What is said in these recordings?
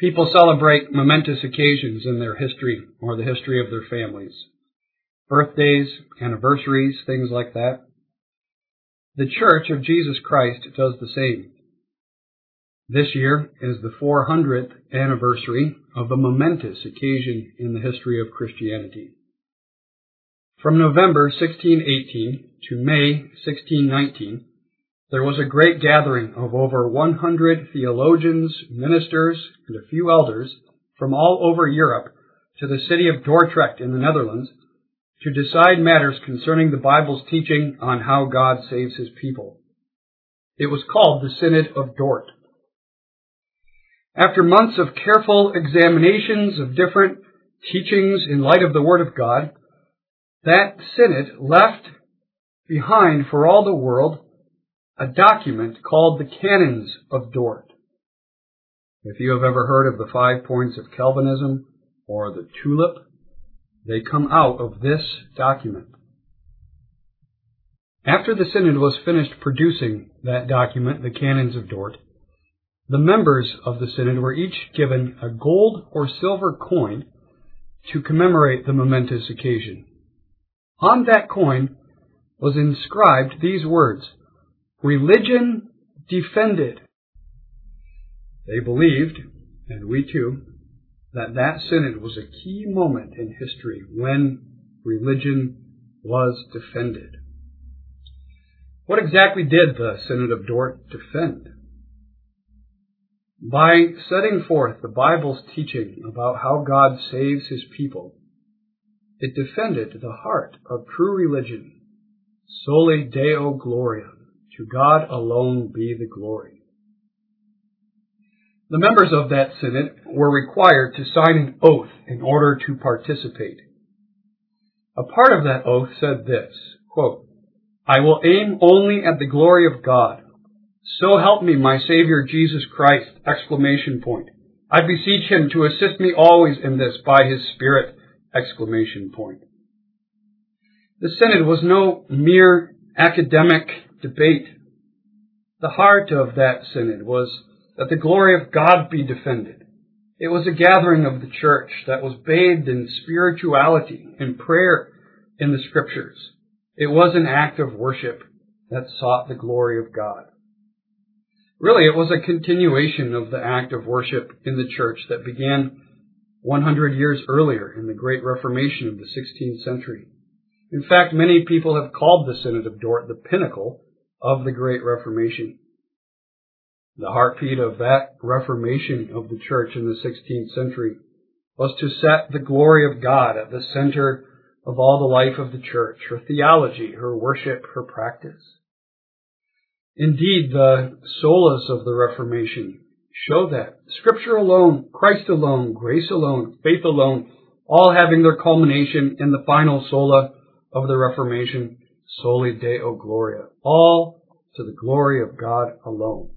People celebrate momentous occasions in their history or the history of their families. Birthdays, anniversaries, things like that. The Church of Jesus Christ does the same. This year is the 400th anniversary of a momentous occasion in the history of Christianity. From November 1618 to May 1619, there was a great gathering of over 100 theologians, ministers, and a few elders from all over Europe to the city of Dordrecht in the Netherlands to decide matters concerning the Bible's teaching on how God saves his people. It was called the Synod of Dort. After months of careful examinations of different teachings in light of the Word of God, that synod left behind for all the world a document called the Canons of Dort. If you have ever heard of the five points of Calvinism or the tulip, they come out of this document. After the Synod was finished producing that document, the Canons of Dort, the members of the Synod were each given a gold or silver coin to commemorate the momentous occasion. On that coin was inscribed these words, Religion defended. They believed, and we too, that that synod was a key moment in history when religion was defended. What exactly did the Synod of Dort defend? By setting forth the Bible's teaching about how God saves his people, it defended the heart of true religion, soli Deo Gloria, to God alone be the glory. The members of that synod were required to sign an oath in order to participate. A part of that oath said this, quote, I will aim only at the glory of God. So help me, my Savior Jesus Christ! Exclamation point. I beseech him to assist me always in this by his Spirit! Exclamation point. The synod was no mere academic debate. The heart of that synod was that the glory of God be defended. It was a gathering of the church that was bathed in spirituality and prayer in the scriptures. It was an act of worship that sought the glory of God. Really, it was a continuation of the act of worship in the church that began 100 years earlier in the Great Reformation of the 16th century. In fact, many people have called the Synod of Dort the pinnacle of the Great Reformation. The heartbeat of that Reformation of the church in the 16th century was to set the glory of God at the center of all the life of the church, her theology, her worship, her practice. Indeed, the solas of the Reformation show that Scripture alone, Christ alone, grace alone, faith alone, all having their culmination in the final sola of the Reformation, soli Deo Gloria, all to the glory of God alone.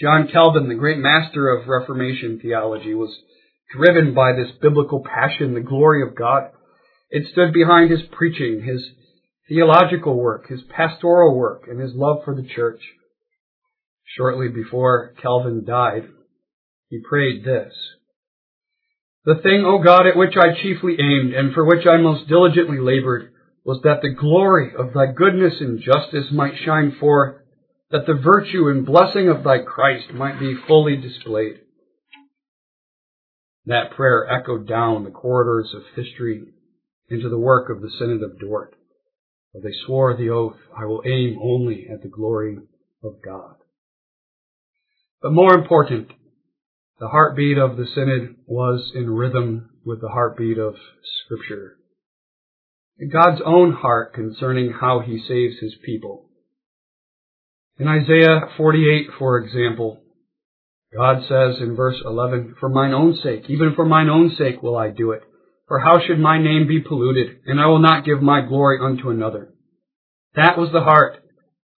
John Calvin, the great master of Reformation theology, was driven by this biblical passion, the glory of God. It stood behind his preaching, his theological work, his pastoral work, and his love for the church. Shortly before Calvin died, he prayed this. The thing, O God, at which I chiefly aimed, and for which I most diligently labored, was that the glory of thy goodness and justice might shine forth, that the virtue and blessing of thy Christ might be fully displayed. That prayer echoed down the corridors of history into the work of the Synod of Dort, where they swore the oath, I will aim only at the glory of God. But more important, the heartbeat of the Synod was in rhythm with the heartbeat of Scripture. God's own heart concerning how he saves his people. In Isaiah 48, for example, God says in verse 11, For mine own sake, even for mine own sake will I do it. For how should my name be polluted? And I will not give my glory unto another. That was the heart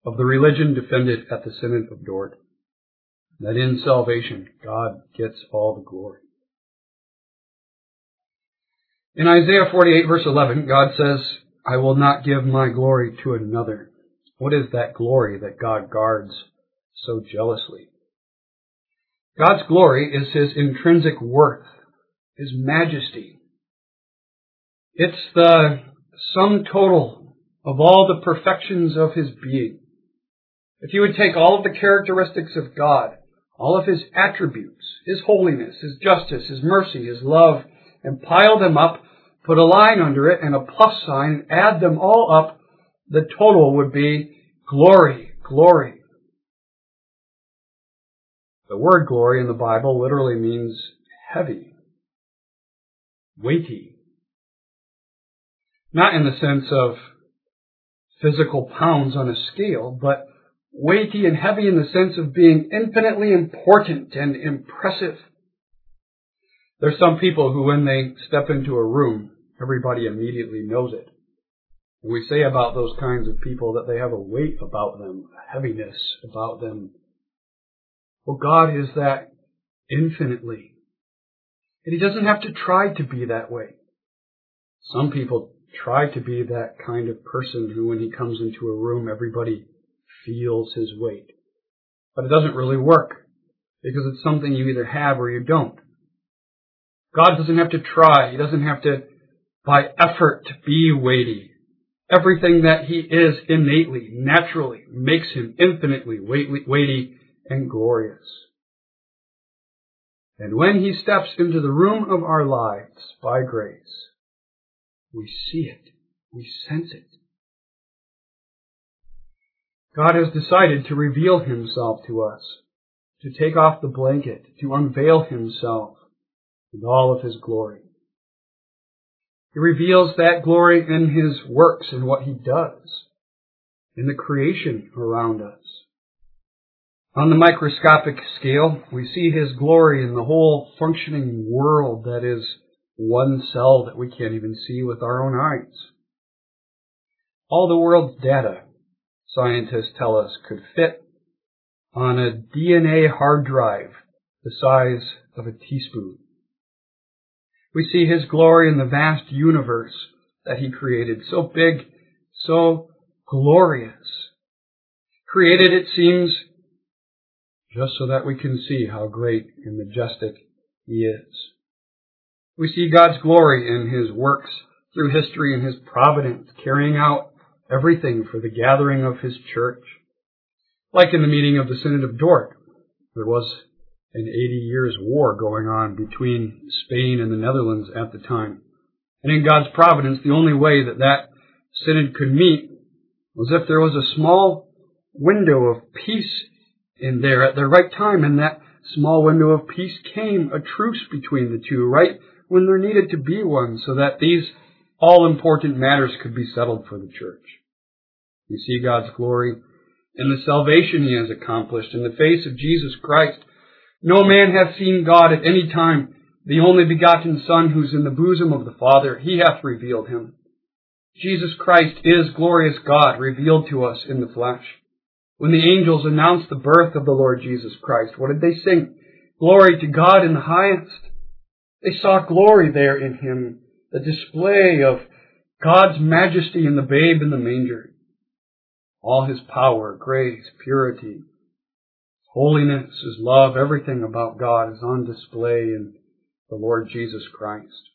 of the religion defended at the Synod of Dort. That in salvation, God gets all the glory. In Isaiah 48 verse 11, God says, I will not give my glory to another. What is that glory that God guards so jealously? God's glory is His intrinsic worth, His majesty. It's the sum total of all the perfections of His being. If you would take all of the characteristics of God, all of His attributes, His holiness, His justice, His mercy, His love, and pile them up, put a line under it and a plus sign, and add them all up, the total would be glory, glory. The word glory in the Bible literally means heavy, weighty. Not in the sense of physical pounds on a scale, but weighty and heavy in the sense of being infinitely important and impressive. There's some people who when they step into a room, everybody immediately knows it. We say about those kinds of people that they have a weight about them, a heaviness about them. Well, God is that infinitely. And He doesn't have to try to be that way. Some people try to be that kind of person who, when he comes into a room, everybody feels his weight. But it doesn't really work because it's something you either have or you don't. God doesn't have to try. He doesn't have to, by effort, to be weighty. Everything that he is innately, naturally, makes him infinitely weighty and glorious. And when he steps into the room of our lives by grace, we see it. We sense it. God has decided to reveal himself to us, to take off the blanket, to unveil himself in all of his glory. He reveals that glory in his works and what he does, in the creation around us. On the microscopic scale, we see his glory in the whole functioning world that is one cell that we can't even see with our own eyes. All the world's data, scientists tell us, could fit on a DNA hard drive the size of a teaspoon. We see His glory in the vast universe that He created, so big, so glorious. Created, it seems, just so that we can see how great and majestic He is. We see God's glory in His works through history and His providence, carrying out everything for the gathering of His church. Like in the meeting of the Synod of Dort, there was an 80 years war going on between Spain and the Netherlands at the time. And in God's providence, the only way that that synod could meet was if there was a small window of peace in there at the right time, and that small window of peace came, a truce between the two, right when there needed to be one, so that these all important matters could be settled for the church. We see God's glory in the salvation he has accomplished in the face of Jesus Christ no man hath seen God at any time. The only begotten Son, who's in the bosom of the Father, he hath revealed him. Jesus Christ is glorious God revealed to us in the flesh. When the angels announced the birth of the Lord Jesus Christ, what did they sing? Glory to God in the highest. They saw glory there in him, the display of God's majesty in the babe in the manger. All his power, grace, purity, Holiness, His love, everything about God is on display in the Lord Jesus Christ.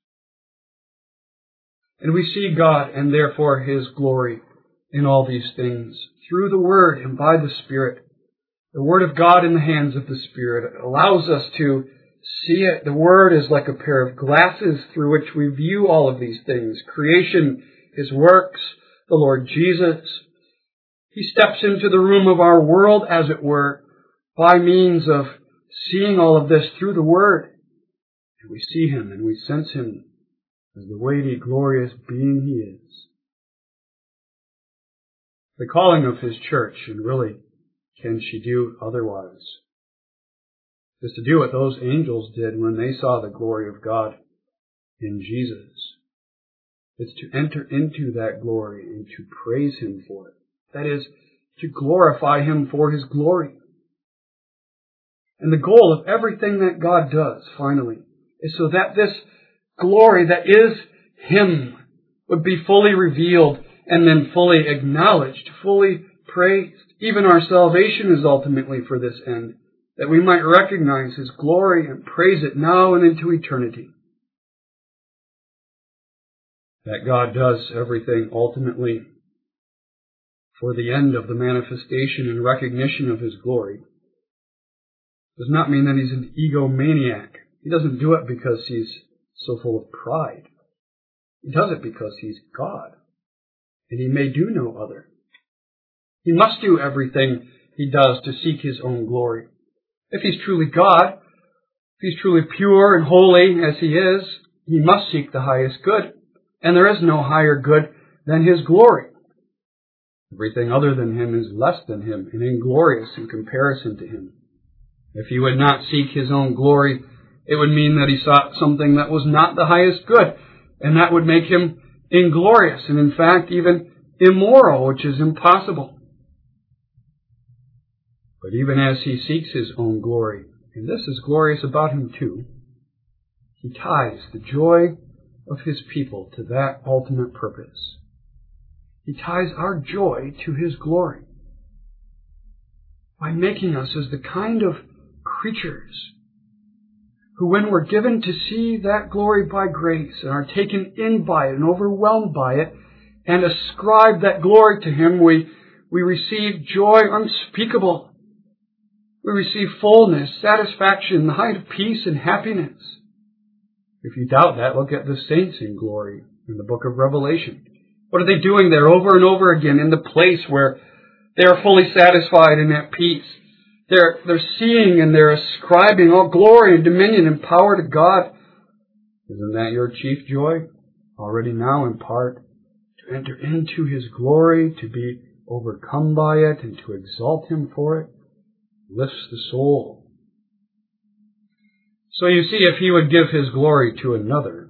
And we see God and therefore His glory in all these things through the Word and by the Spirit. The Word of God in the hands of the Spirit allows us to see it. The Word is like a pair of glasses through which we view all of these things. Creation, His works, the Lord Jesus. He steps into the room of our world, as it were, by means of seeing all of this through the Word. And we see Him and we sense Him as the weighty, glorious being He is. The calling of His church, and really, can she do otherwise? Is to do what those angels did when they saw the glory of God in Jesus. It's to enter into that glory and to praise Him for it. That is, to glorify Him for His glory. And the goal of everything that God does, finally, is so that this glory that is Him would be fully revealed and then fully acknowledged, fully praised. Even our salvation is ultimately for this end, that we might recognize His glory and praise it now and into eternity. That God does everything ultimately for the end of the manifestation and recognition of His glory does not mean that He's an egomaniac. He doesn't do it because He's so full of pride. He does it because He's God, and He may do no other. He must do everything He does to seek His own glory. If He's truly God, if He's truly pure and holy as He is, He must seek the highest good, and there is no higher good than His glory. Everything other than Him is less than Him and inglorious in comparison to Him. If He would not seek His own glory, it would mean that He sought something that was not the highest good, and that would make Him inglorious, and in fact even immoral, which is impossible. But even as He seeks His own glory, and this is glorious about Him too, He ties the joy of His people to that ultimate purpose. He ties our joy to His glory by making us as the kind of creatures who, when we're given to see that glory by grace and are taken in by it and overwhelmed by it and ascribe that glory to Him, we, we receive joy unspeakable. We receive fullness, satisfaction, the height of peace and happiness. If you doubt that, look at the saints in glory in the book of Revelation. What are they doing there over and over again in the place where they are fully satisfied and at peace? They're, they're seeing and they're ascribing all glory and dominion and power to God. Isn't that your chief joy? Already now in part, to enter into His glory, to be overcome by it, and to exalt Him for it, lifts the soul. So you see, if He would give His glory to another,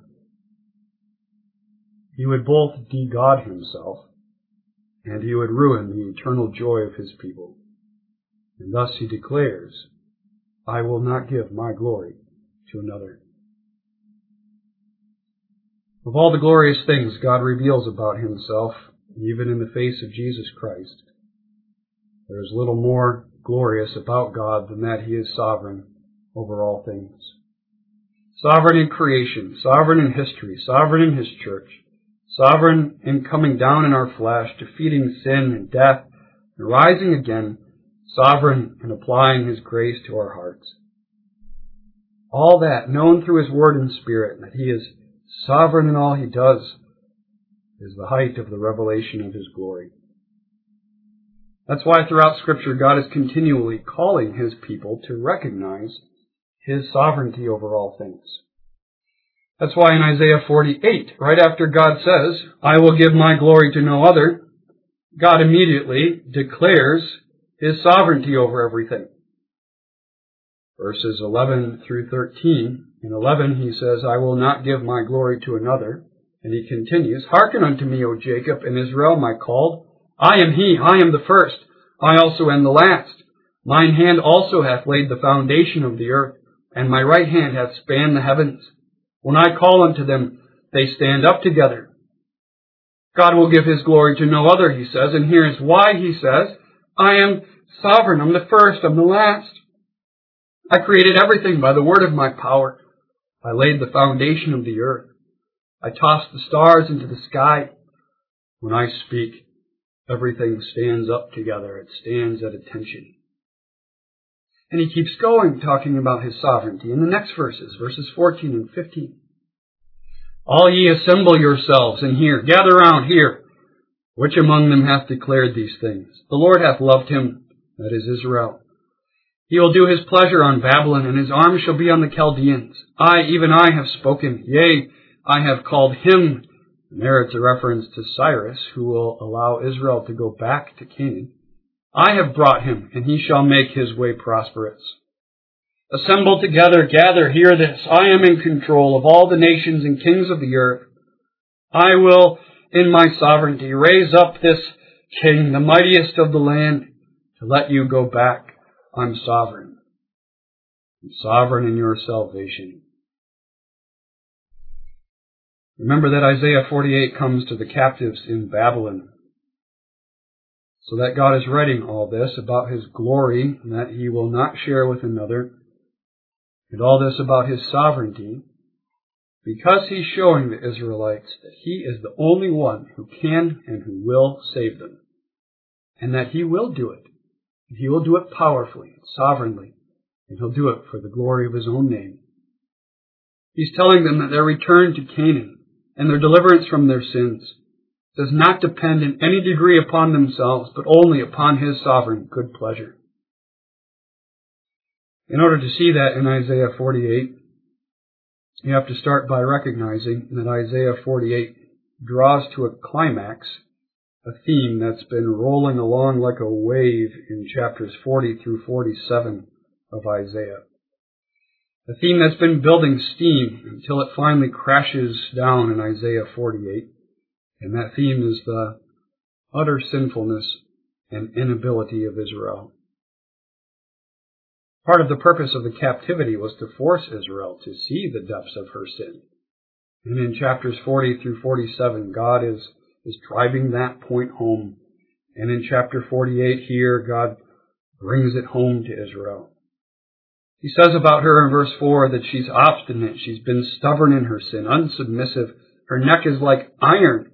He would both de-God Himself, and He would ruin the eternal joy of His people. And thus he declares, I will not give my glory to another. Of all the glorious things God reveals about himself, even in the face of Jesus Christ, there is little more glorious about God than that he is sovereign over all things. Sovereign in creation, sovereign in history, sovereign in his church, sovereign in coming down in our flesh, defeating sin and death, and rising again sovereign in applying His grace to our hearts. All that, known through His Word and Spirit, that He is sovereign in all He does, is the height of the revelation of His glory. That's why throughout Scripture God is continually calling His people to recognize His sovereignty over all things. That's why in Isaiah 48, right after God says, I will give my glory to no other, God immediately declares his sovereignty over everything. Verses 11 through 13. In 11 he says, I will not give my glory to another. And he continues, Hearken unto me, O Jacob, and Israel, my called. I am he, I am the first, I also am the last. Mine hand also hath laid the foundation of the earth, and my right hand hath spanned the heavens. When I call unto them, they stand up together. God will give his glory to no other, he says, and here is why he says, I am sovereign. I'm the first. I'm the last. I created everything by the word of my power. I laid the foundation of the earth. I tossed the stars into the sky. When I speak, everything stands up together. It stands at attention. And he keeps going, talking about his sovereignty in the next verses, verses 14 and 15. All ye assemble yourselves and hear. Gather round here. Which among them hath declared these things? The Lord hath loved him, that is Israel. He will do his pleasure on Babylon, and his arm shall be on the Chaldeans. I, even I, have spoken. Yea, I have called him. And there it's a reference to Cyrus, who will allow Israel to go back to Canaan. I have brought him, and he shall make his way prosperous. Assemble together, gather, hear this. I am in control of all the nations and kings of the earth. I will in my sovereignty raise up this king, the mightiest of the land, to let you go back. I'm sovereign. I'm sovereign in your salvation. Remember that Isaiah 48 comes to the captives in Babylon. So that God is writing all this about his glory that he will not share with another, and all this about his sovereignty, because he's showing the Israelites that he is the only one who can and who will save them, and that he will do it. And he will do it powerfully and sovereignly, and he'll do it for the glory of his own name. He's telling them that their return to Canaan and their deliverance from their sins does not depend in any degree upon themselves, but only upon His sovereign good pleasure. In order to see that in Isaiah 48, you have to start by recognizing that Isaiah 48 draws to a climax a theme that's been rolling along like a wave in chapters 40 through 47 of Isaiah. A theme that's been building steam until it finally crashes down in Isaiah 48. And that theme is the utter sinfulness and inability of Israel. Part of the purpose of the captivity was to force Israel to see the depths of her sin. And in chapters 40 through 47, God is, is driving that point home. And in chapter 48 here, God brings it home to Israel. He says about her in verse 4 that she's obstinate, she's been stubborn in her sin, unsubmissive. Her neck is like iron,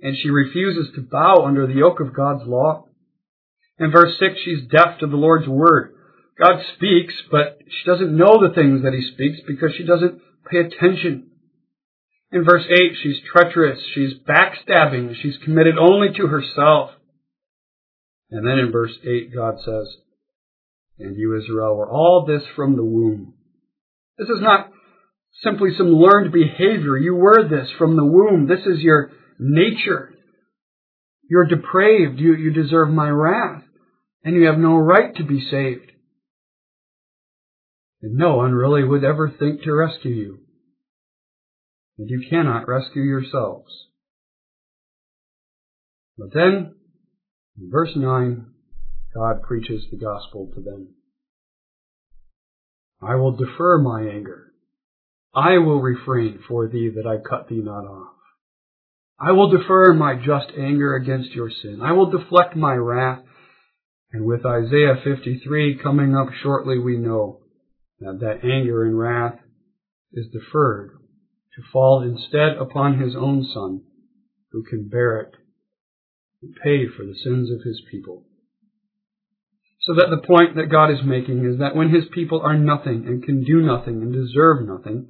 and she refuses to bow under the yoke of God's law. In verse 6, she's deaf to the Lord's word. God speaks, but she doesn't know the things that he speaks because she doesn't pay attention. In verse 8, she's treacherous, she's backstabbing, she's committed only to herself. And then in verse 8, God says, and you, Israel, were all this from the womb. This is not simply some learned behavior. You were this from the womb. This is your nature. You're depraved. You, you deserve my wrath. And you have no right to be saved. And no one really would ever think to rescue you. And you cannot rescue yourselves. But then, in verse 9, God preaches the gospel to them. I will defer my anger. I will refrain for thee that I cut thee not off. I will defer my just anger against your sin. I will deflect my wrath. And with Isaiah 53 coming up shortly, we know that anger and wrath is deferred to fall instead upon his own son, who can bear it and pay for the sins of his people. So that the point that God is making is that when his people are nothing and can do nothing and deserve nothing,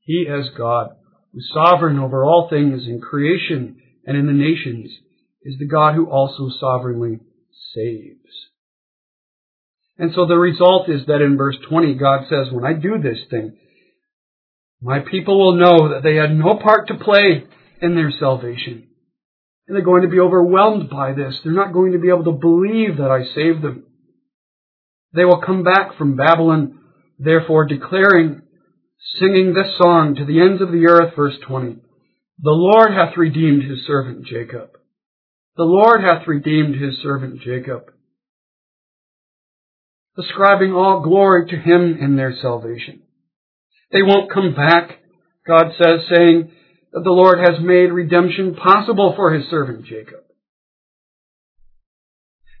he as God, who is sovereign over all things in creation and in the nations, is the God who also sovereignly saves. And so the result is that in verse 20, God says, when I do this thing, my people will know that they had no part to play in their salvation. And they're going to be overwhelmed by this. They're not going to be able to believe that I saved them. They will come back from Babylon, therefore declaring, singing this song to the ends of the earth, verse 20. The Lord hath redeemed his servant Jacob. The Lord hath redeemed his servant Jacob. Ascribing all glory to him in their salvation. They won't come back, God says, saying that the Lord has made redemption possible for his servant Jacob.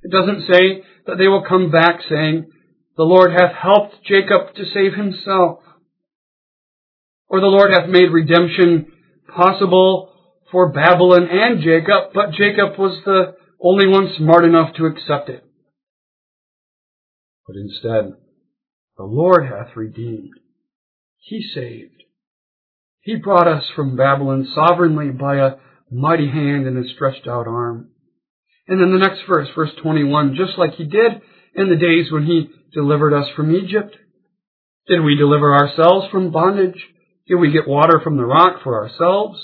It doesn't say that they will come back saying, The Lord hath helped Jacob to save himself. Or the Lord hath made redemption possible for Babylon and Jacob, but Jacob was the only one smart enough to accept it. But instead, the Lord hath redeemed. He saved. He brought us from Babylon sovereignly by a mighty hand and a stretched out arm. And then the next verse, verse 21, just like he did in the days when he delivered us from Egypt. Did we deliver ourselves from bondage? Did we get water from the rock for ourselves?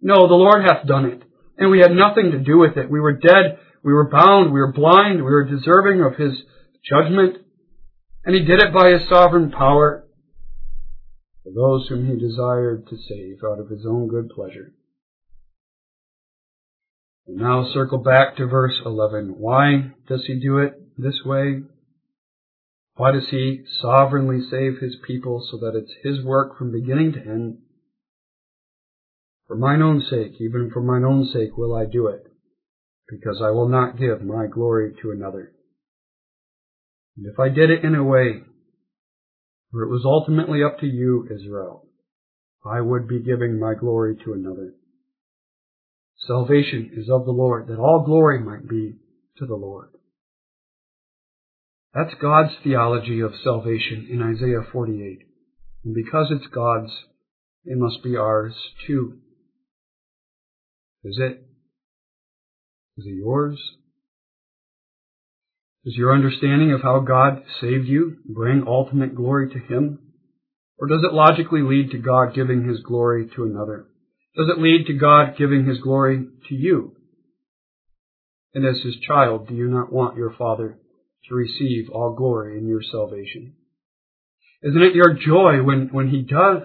No, the Lord hath done it, and we had nothing to do with it. We were dead, we were bound, we were blind, we were deserving of his judgment, and he did it by his sovereign power for those whom he desired to save out of his own good pleasure. Now circle back to verse 11. Why does he do it this way? Why does he sovereignly save his people so that it's his work from beginning to end? For mine own sake, even for mine own sake will I do it, because I will not give my glory to another. And if I did it in a way where it was ultimately up to you, Israel, I would be giving my glory to another. Salvation is of the Lord, that all glory might be to the Lord. That's God's theology of salvation in Isaiah 48. And because it's God's, it must be ours too. Is it? Is it yours? Does your understanding of how God saved you bring ultimate glory to Him? Or does it logically lead to God giving His glory to another? Does it lead to God giving His glory to you? And as His child, do you not want your Father to receive all glory in your salvation? Isn't it your joy when, when He does?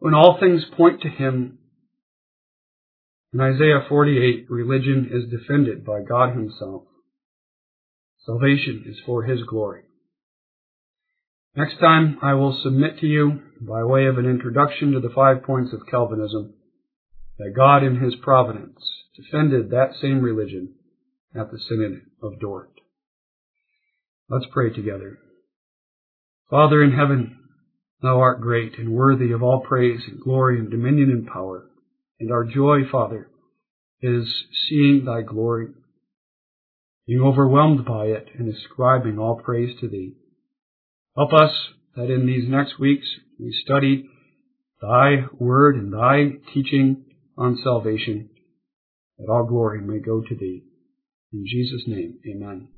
When all things point to Him? In Isaiah 48, religion is defended by God Himself. Salvation is for His glory. Next time, I will submit to you, by way of an introduction to the five points of Calvinism, that God in His providence defended that same religion at the Synod of Dort. Let's pray together. Father in heaven, Thou art great and worthy of all praise and glory and dominion and power. And our joy, Father, is seeing Thy glory, being overwhelmed by it and ascribing all praise to Thee. Help us that in these next weeks we study Thy word and Thy teaching on salvation, that all glory may go to Thee. In Jesus' name, amen.